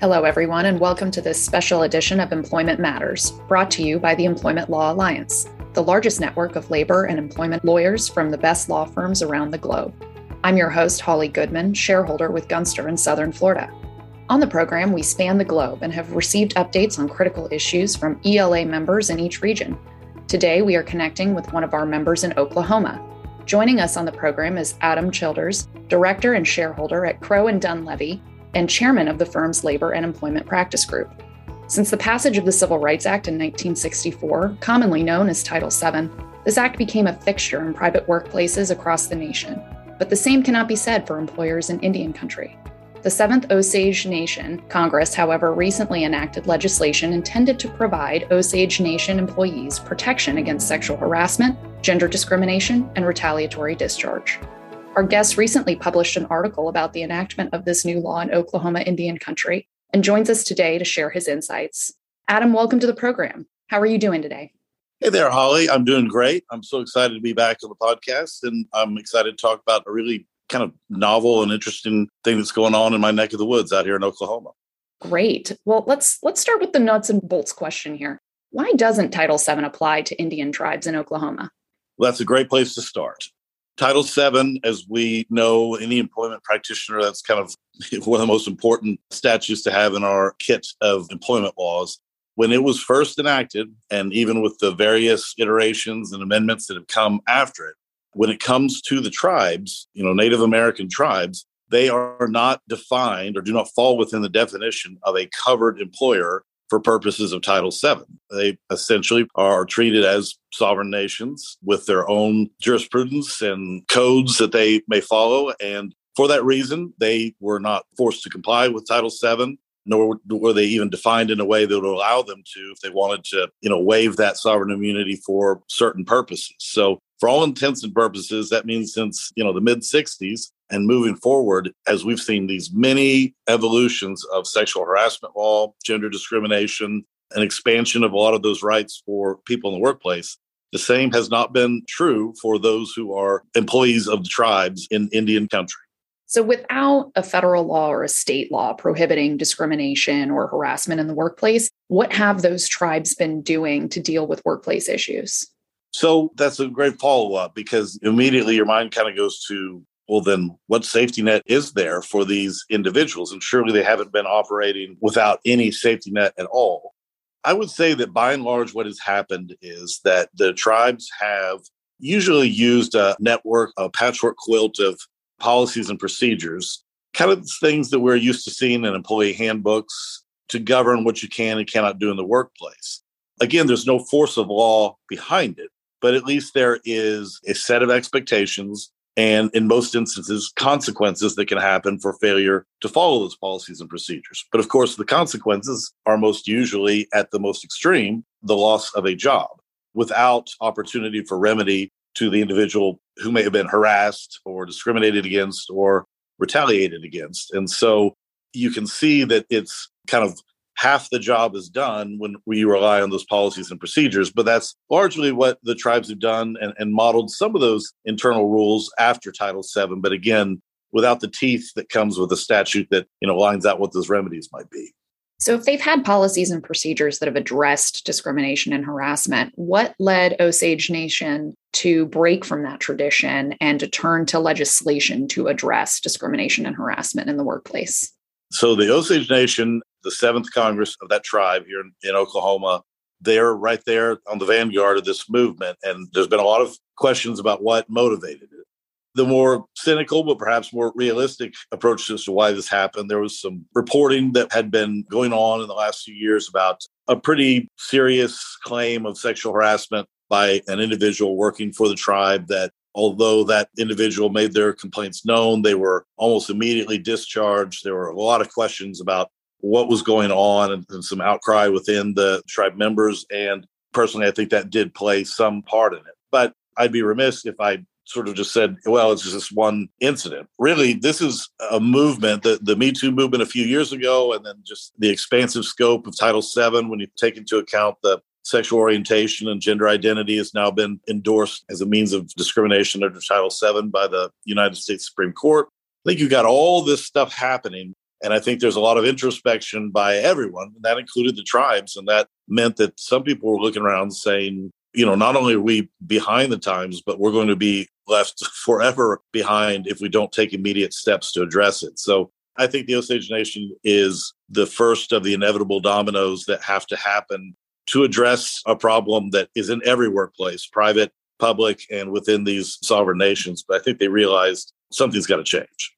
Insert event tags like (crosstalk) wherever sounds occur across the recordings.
Hello, everyone, and welcome to this special edition of Employment Matters, brought to you by the Employment Law Alliance, the largest network of labor and employment lawyers from the best law firms around the globe. I'm your host, Holly Goodman, shareholder with Gunster in Southern Florida. On the program, we span the globe and have received updates on critical issues from ELA members in each region. Today, we are connecting with one of our members in Oklahoma. Joining us on the program is Adam Childers, director and shareholder at Crowe and Dunlevy, and chairman of the firm's Labor and Employment Practice Group. Since the passage of the Civil Rights Act in 1964, commonly known as Title VII, this act became a fixture in private workplaces across the nation. But the same cannot be said for employers in Indian country. The Seventh Osage Nation Congress, however, recently enacted legislation intended to provide Osage Nation employees protection against sexual harassment, gender discrimination, and retaliatory discharge. Our guest recently published an article about the enactment of this new law in Oklahoma Indian country and joins us today to share his insights. Adam, welcome to the program. How are you doing today? Hey there, Holly. I'm doing great. I'm so excited to be back on the podcast, and I'm excited to talk about a really kind of novel and interesting thing that's going on in my neck of the woods out here in Oklahoma. Great. Well, let's let's start with the nuts and bolts question here. Why doesn't Title VII apply to Indian tribes in Oklahoma? Well, that's a great place to start. Title VII, as we know, any employment practitioner, that's kind of (laughs) one of the most important statutes to have in our kit of employment laws. When it was first enacted, and even with the various iterations and amendments that have come after it, when it comes to the tribes, you know, Native American tribes, they are not defined or do not fall within the definition of a covered employer for purposes of Title VII. They essentially are treated as sovereign nations with their own jurisprudence and codes that they may follow. And for that reason, they were not forced to comply with Title VII, nor were they even defined in a way that would allow them to if they wanted to, you know, waive that sovereign immunity for certain purposes. So for all intents and purposes, that means since, you know, the mid 60s, and moving forward, as we've seen these many evolutions of sexual harassment law, gender discrimination, an expansion of a lot of those rights for people in the workplace, the same has not been true for those who are employees of the tribes in Indian country. So, without a federal law or a state law prohibiting discrimination or harassment in the workplace, what have those tribes been doing to deal with workplace issues? So, that's a great follow up because immediately your mind kind of goes to well, then what safety net is there for these individuals? And surely they haven't been operating without any safety net at all. I would say that by and large, what has happened is that the tribes have usually used a network, a patchwork quilt of policies and procedures, kind of things that we're used to seeing in employee handbooks to govern what you can and cannot do in the workplace. Again, there's no force of law behind it, but at least there is a set of expectations and in most instances, consequences that can happen for failure to follow those policies and procedures. But of course, the consequences are most usually at the most extreme the loss of a job without opportunity for remedy to the individual who may have been harassed or discriminated against or retaliated against. And so you can see that it's kind of half the job is done when we rely on those policies and procedures. But that's largely what the tribes have done and, and modeled some of those internal rules after Title VII. But again, without the teeth that comes with a statute that you know lines out what those remedies might be. So, if they've had policies and procedures that have addressed discrimination and harassment, what led Osage Nation to break from that tradition and to turn to legislation to address discrimination and harassment in the workplace? So, the Osage Nation the seventh Congress of that tribe here in, in Oklahoma. They're right there on the vanguard of this movement. And there's been a lot of questions about what motivated it. The more cynical, but perhaps more realistic approach as to why this happened, there was some reporting that had been going on in the last few years about a pretty serious claim of sexual harassment by an individual working for the tribe that although that individual made their complaints known, they were almost immediately discharged. There were a lot of questions about what was going on and, and some outcry within the tribe members. And personally, I think that did play some part in it. But I'd be remiss if I sort of just said, well, it's just one incident. Really, this is a movement, the, the Me Too movement a few years ago, and then just the expansive scope of Title VII when you take into account the sexual orientation and gender identity has now been endorsed as a means of discrimination under Title VII by the United States Supreme Court. I think you've got all this stuff happening And I think there's a lot of introspection by everyone, and that included the tribes. And that meant that some people were looking around saying, you know, not only are we behind the times, but we're going to be left (laughs) forever behind if we don't take immediate steps to address it. So I think the Osage Nation is the first of the inevitable dominoes that have to happen to address a problem that is in every workplace, private, public, and within these sovereign nations. But I think they realized something's got to change.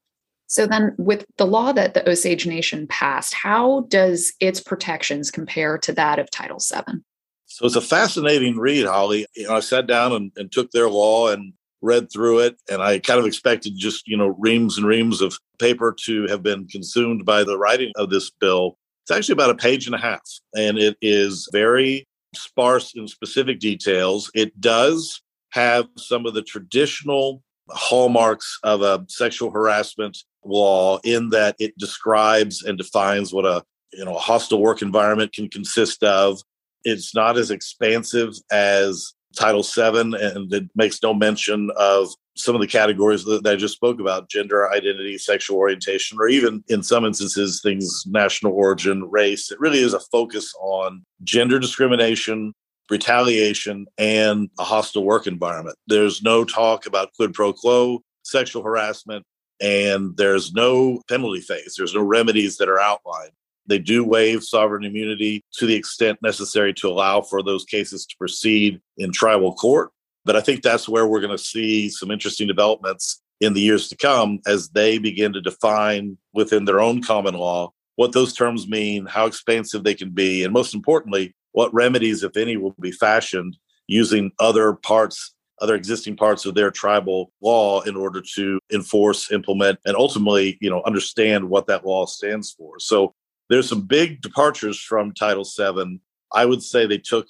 So then with the law that the Osage Nation passed, how does its protections compare to that of Title VII? So it's a fascinating read, Holly. You know, I sat down and, and took their law and read through it, and I kind of expected just, you know, reams and reams of paper to have been consumed by the writing of this bill. It's actually about a page and a half, and it is very sparse in specific details. It does have some of the traditional hallmarks of a sexual harassment law in that it describes and defines what a you know a hostile work environment can consist of. It's not as expansive as title 7 and it makes no mention of some of the categories that i just spoke about gender identity sexual orientation or even in some instances things national origin race. It really is a focus on gender discrimination retaliation and a hostile work environment. There's no talk about quid pro quo sexual harassment and there's no penalty phase. There's no remedies that are outlined. They do waive sovereign immunity to the extent necessary to allow for those cases to proceed in tribal court. But I think that's where we're going to see some interesting developments in the years to come as they begin to define within their own common law what those terms mean, how expansive they can be, and most importantly, what remedies, if any, will be fashioned using other parts other existing parts of their tribal law in order to enforce, implement, and ultimately, you know, understand what that law stands for. So there's some big departures from Title VII. I would say they took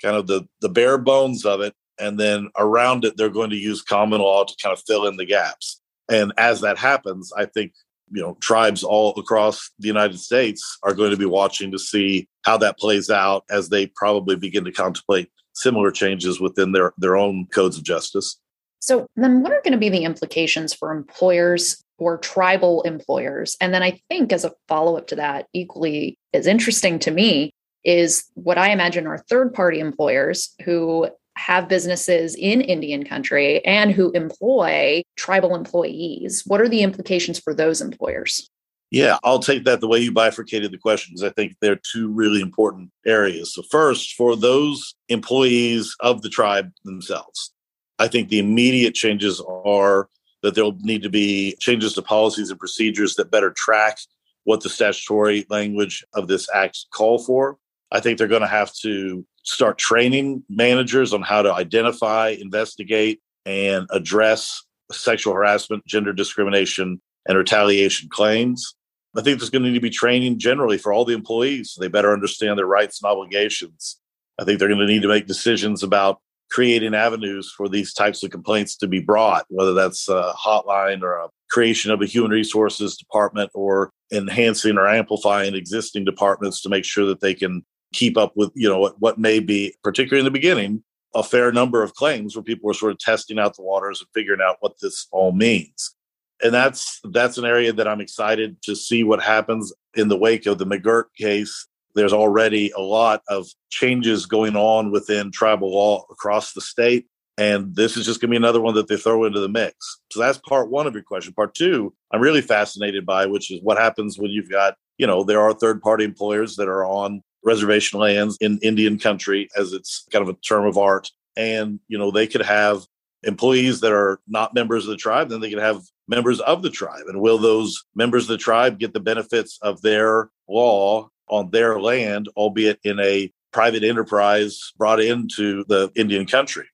kind of the the bare bones of it, and then around it, they're going to use common law to kind of fill in the gaps. And as that happens, I think you know tribes all across the United States are going to be watching to see how that plays out as they probably begin to contemplate similar changes within their, their own codes of justice. So, then what are going to be the implications for employers or tribal employers? And then I think, as a follow up to that, equally as interesting to me is what I imagine are third party employers who have businesses in Indian country and who employ tribal employees. What are the implications for those employers? Yeah, I'll take that the way you bifurcated the questions. I think they're two really important areas. So, first, for those employees of the tribe themselves, I think the immediate changes are that there'll need to be changes to policies and procedures that better track what the statutory language of this act call for. I think they're going to have to start training managers on how to identify, investigate, and address sexual harassment, gender discrimination, and retaliation claims. I think there's going to need to be training generally for all the employees so they better understand their rights and obligations. I think they're going to need to make decisions about creating avenues for these types of complaints to be brought, whether that's a hotline or a creation of a human resources department or enhancing or amplifying existing departments to make sure that they can keep up with, you know, what, what may be, particularly in the beginning, a fair number of claims where people are sort of testing out the waters and figuring out what this all means and that's that's an area that I'm excited to see what happens in the wake of the McGirt case. There's already a lot of changes going on within tribal law across the state. And this is just going to be another one that they throw into the mix. So that's part one of your question. Part two, I'm really fascinated by, which is what happens when you've got, you know, there are third party employers that are on reservation lands in Indian country, as it's kind of a term of art. And, you know, they could have employees that are not members of the tribe, then they can have members of the tribe. And will those members of the tribe get the benefits of their law on their land, albeit in a private enterprise brought into the Indian country?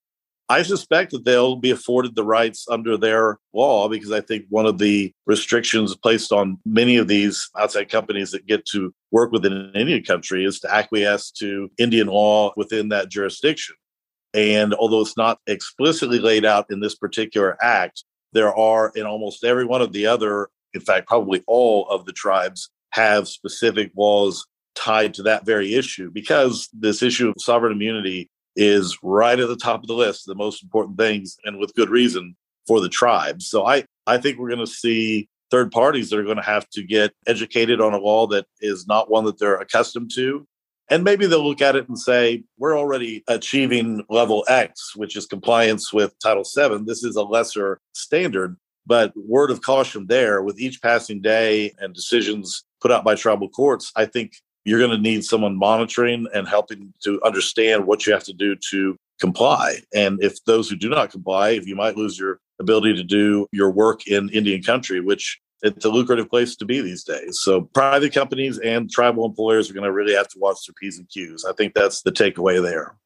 I suspect that they'll be afforded the rights under their law because I think one of the restrictions placed on many of these outside companies that get to work within an Indian country is to acquiesce to Indian law within that jurisdiction. And although it's not explicitly laid out in this particular act, there are in almost every one of the other, in fact, probably all of the tribes have specific laws tied to that very issue because this issue of sovereign immunity is right at the top of the list, the most important things, and with good reason for the tribes. So I, I think we're going to see third parties that are going to have to get educated on a law that is not one that they're accustomed to. And maybe they'll look at it and say, we're already achieving level X, which is compliance with Title VII. This is a lesser standard. But word of caution there with each passing day and decisions put out by tribal courts, I think you're going to need someone monitoring and helping to understand what you have to do to comply. And if those who do not comply, if you might lose your ability to do your work in Indian country, which it's a lucrative place to be these days. So private companies and tribal employers are going to really have to watch their P's and Q's. I think that's the takeaway there.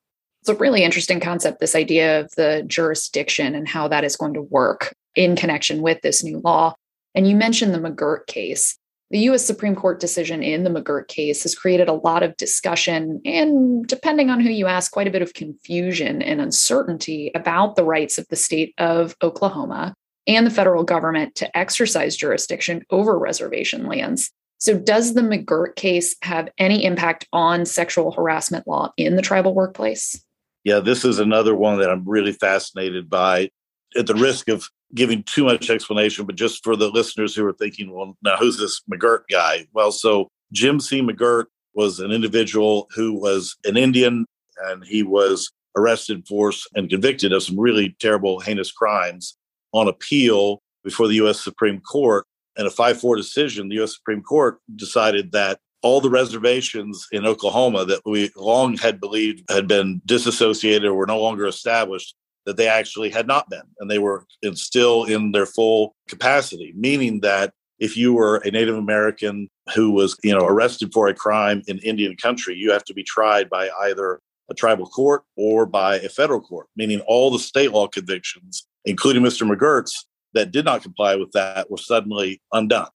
It's a really interesting concept, this idea of the jurisdiction and how that is going to work in connection with this new law. And you mentioned the McGirt case. The US Supreme Court decision in the McGirt case has created a lot of discussion and, depending on who you ask, quite a bit of confusion and uncertainty about the rights of the state of Oklahoma and the federal government to exercise jurisdiction over reservation lands. So, does the McGirt case have any impact on sexual harassment law in the tribal workplace? Yeah, this is another one that I'm really fascinated by. At the risk of giving too much explanation, but just for the listeners who are thinking, well, now who's this McGirt guy? Well, so Jimcy McGirt was an individual who was an Indian and he was arrested for and convicted of some really terrible, heinous crimes on appeal before the U.S. Supreme Court. And a 5 4 decision, the U.S. Supreme Court decided that all the reservations in Oklahoma that we long had believed had been disassociated or were no longer established that they actually had not been and they were still in their full capacity meaning that if you were a native american who was you know arrested for a crime in indian country you have to be tried by either a tribal court or by a federal court meaning all the state law convictions including mr mcgirt's that did not comply with that were suddenly undone.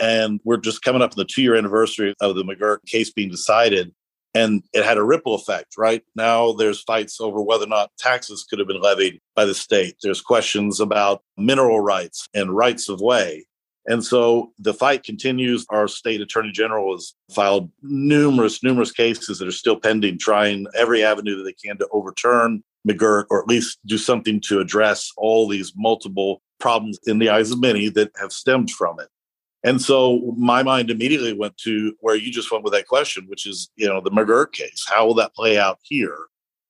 And we're just coming up on the two year anniversary of the mcgirt case being decided and it had a ripple effect right? Now there's fights over whether or not taxes could have been levied by the state. There's questions about mineral rights and rights of way. And so the fight continues. Our state attorney general has filed numerous numerous cases that are still pending trying every avenue that they can to overturn mcgirt or at least do something to address all these multiple problems in the eyes of many that have stemmed from it and so my mind immediately went to where you just went with that question, which is, you know, the McGirt case. How will that play out here?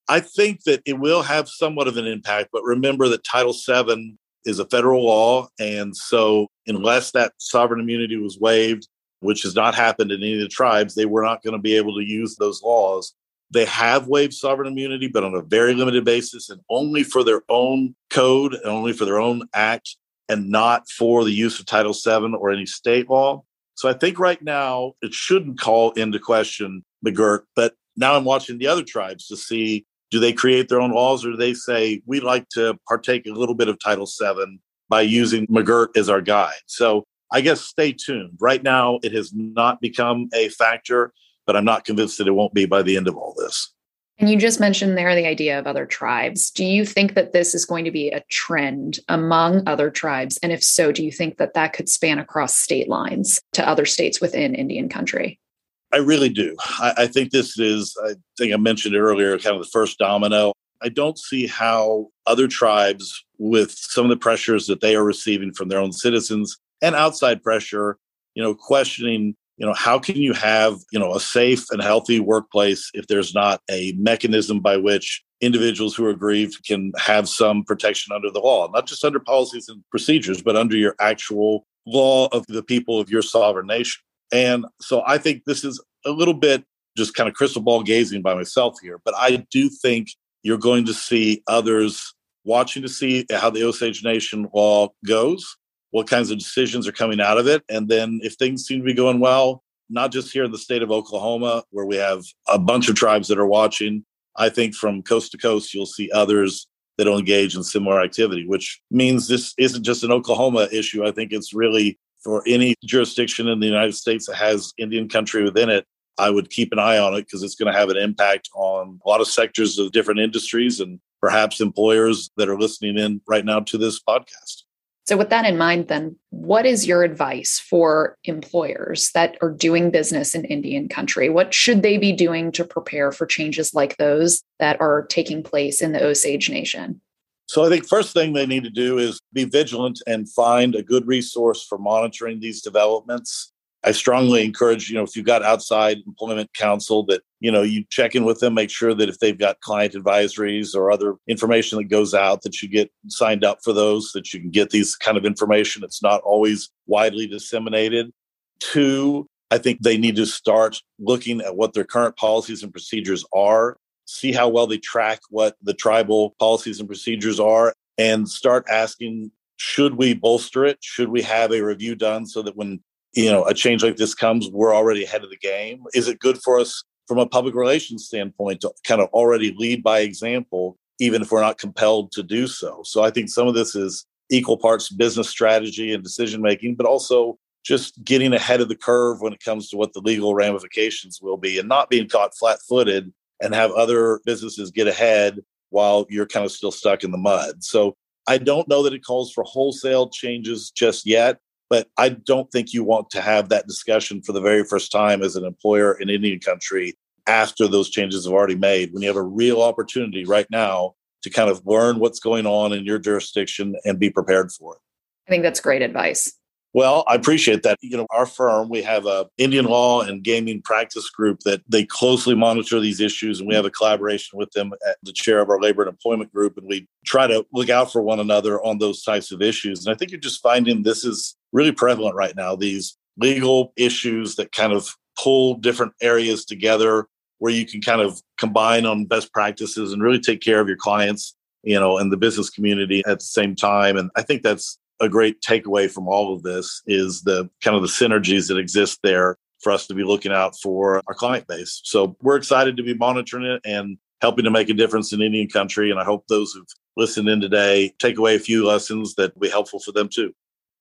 I think that it will have somewhat of an impact, but remember that Title VII is a federal law. And so unless that sovereign immunity was waived, which has not happened in any of the tribes, they were not going to be able to use those laws. They have waived sovereign immunity, but on a very limited basis and only for their own code and only for their own act and not for the use of Title VII or any state law. So I think right now it shouldn't call into question McGirt, but now I'm watching the other tribes to see do they create their own laws or do they say we'd like to partake a little bit of Title VII by using McGirt as our guide. So I guess stay tuned. Right now it has not become a factor, but I'm not convinced that it won't be by the end of all this. And you just mentioned there the idea of other tribes. Do you think that this is going to be a trend among other tribes? And if so, do you think that that could span across state lines to other states within Indian country? I really do. I, I think this is, I think I mentioned earlier, kind of the first domino. I don't see how other tribes, with some of the pressures that they are receiving from their own citizens and outside pressure, you know, questioning you know how can you have you know a safe and healthy workplace if there's not a mechanism by which individuals who are grieved can have some protection under the law not just under policies and procedures but under your actual law of the people of your sovereign nation? And so i think this is a little bit just kind of crystal ball gazing by myself here but i do think you're going to see others watching to see how the osage nation law goes what kinds of decisions are coming out of it. And then if things seem to be going well, not just here in the state of Oklahoma, where we have a bunch of tribes that are watching, I think from coast to coast, you'll see others that will engage in similar activity, which means this isn't just an Oklahoma issue. I think it's really for any jurisdiction in the United States that has Indian country within it. I would keep an eye on it because it's going to have an impact on a lot of sectors of different industries and perhaps employers that are listening in right now to this podcast. So, with that in mind, then, what is your advice for employers that are doing business in Indian country? What should they be doing to prepare for changes like those that are taking place in the Osage Nation? So I think first thing they need to do is be vigilant and find a good resource for monitoring these developments. I strongly encourage, you know, if you've got outside employment counsel that, you know, you check in with them, make sure that if they've got client advisories or other information that goes out, that you get signed up for those, that you can get these kind of information. It's not always widely disseminated. Two, I think they need to start looking at what their current policies and procedures are see how well they track what the tribal policies and procedures are, and start asking should we bolster it? Should we have a review done so that when you know a change like this comes, we're already ahead of the game? Is it good for us from a public relations standpoint to kind of already lead by example, even if we're not compelled to do so? So I think some of this is equal parts business strategy and decision making, but also just getting ahead of the curve when it comes to what the legal ramifications will be and not being caught flat footed and have other businesses get ahead while you're kind of still stuck in the mud. So I don't know that it calls for wholesale changes just yet, but I don't think you want to have that discussion for the very first time as an employer in Indian country after those changes have already made when you have a real opportunity right now to kind of learn what's going on in your jurisdiction and be prepared for it. I think that's great advice. Well, I appreciate that. You know, our firm, we have a Indian law and gaming practice group that they closely monitor these issues and we have a collaboration with them at the chair of our labor and employment group and we try to look out for one another on those types of issues. And I think you're just finding this is really prevalent right now, these legal issues that kind of pull different areas together where you can kind of combine on best practices and really take care of your clients, you know, and the business community at the same time. And I think that's a great takeaway from all of this is the kind of the synergies that exist there for us to be looking out for our client base. So we're excited to be monitoring it and helping to make a difference in Indian country. And I hope those who've listened in today take away a few lessons that will be helpful for them too.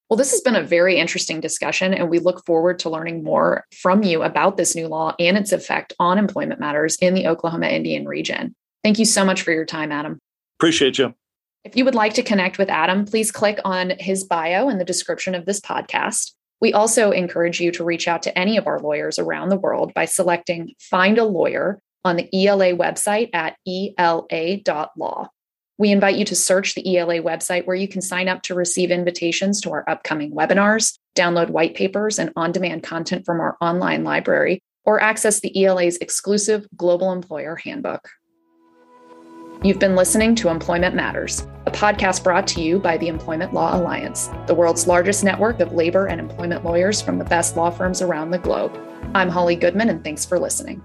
Well, this has been a very interesting discussion, and we look forward to learning more from you about this new law and its effect on employment matters in the Oklahoma Indian region. Thank you so much for your time, Adam. Appreciate you. If you would like to connect with Adam, please click on his bio in the description of this podcast. We also encourage you to reach out to any of our lawyers around the world by selecting Find a Lawyer on the ELA website at ela.law. We invite you to search the ELA website where you can sign up to receive invitations to our upcoming webinars, download white papers and on demand content from our online library, or access the ELA's exclusive Global Employer Handbook. You've been listening to Employment Matters, a podcast brought to you by the Employment Law Alliance, the world's largest network of labor and employment lawyers from the best law firms around the globe. I'm Holly Goodman, and thanks for listening.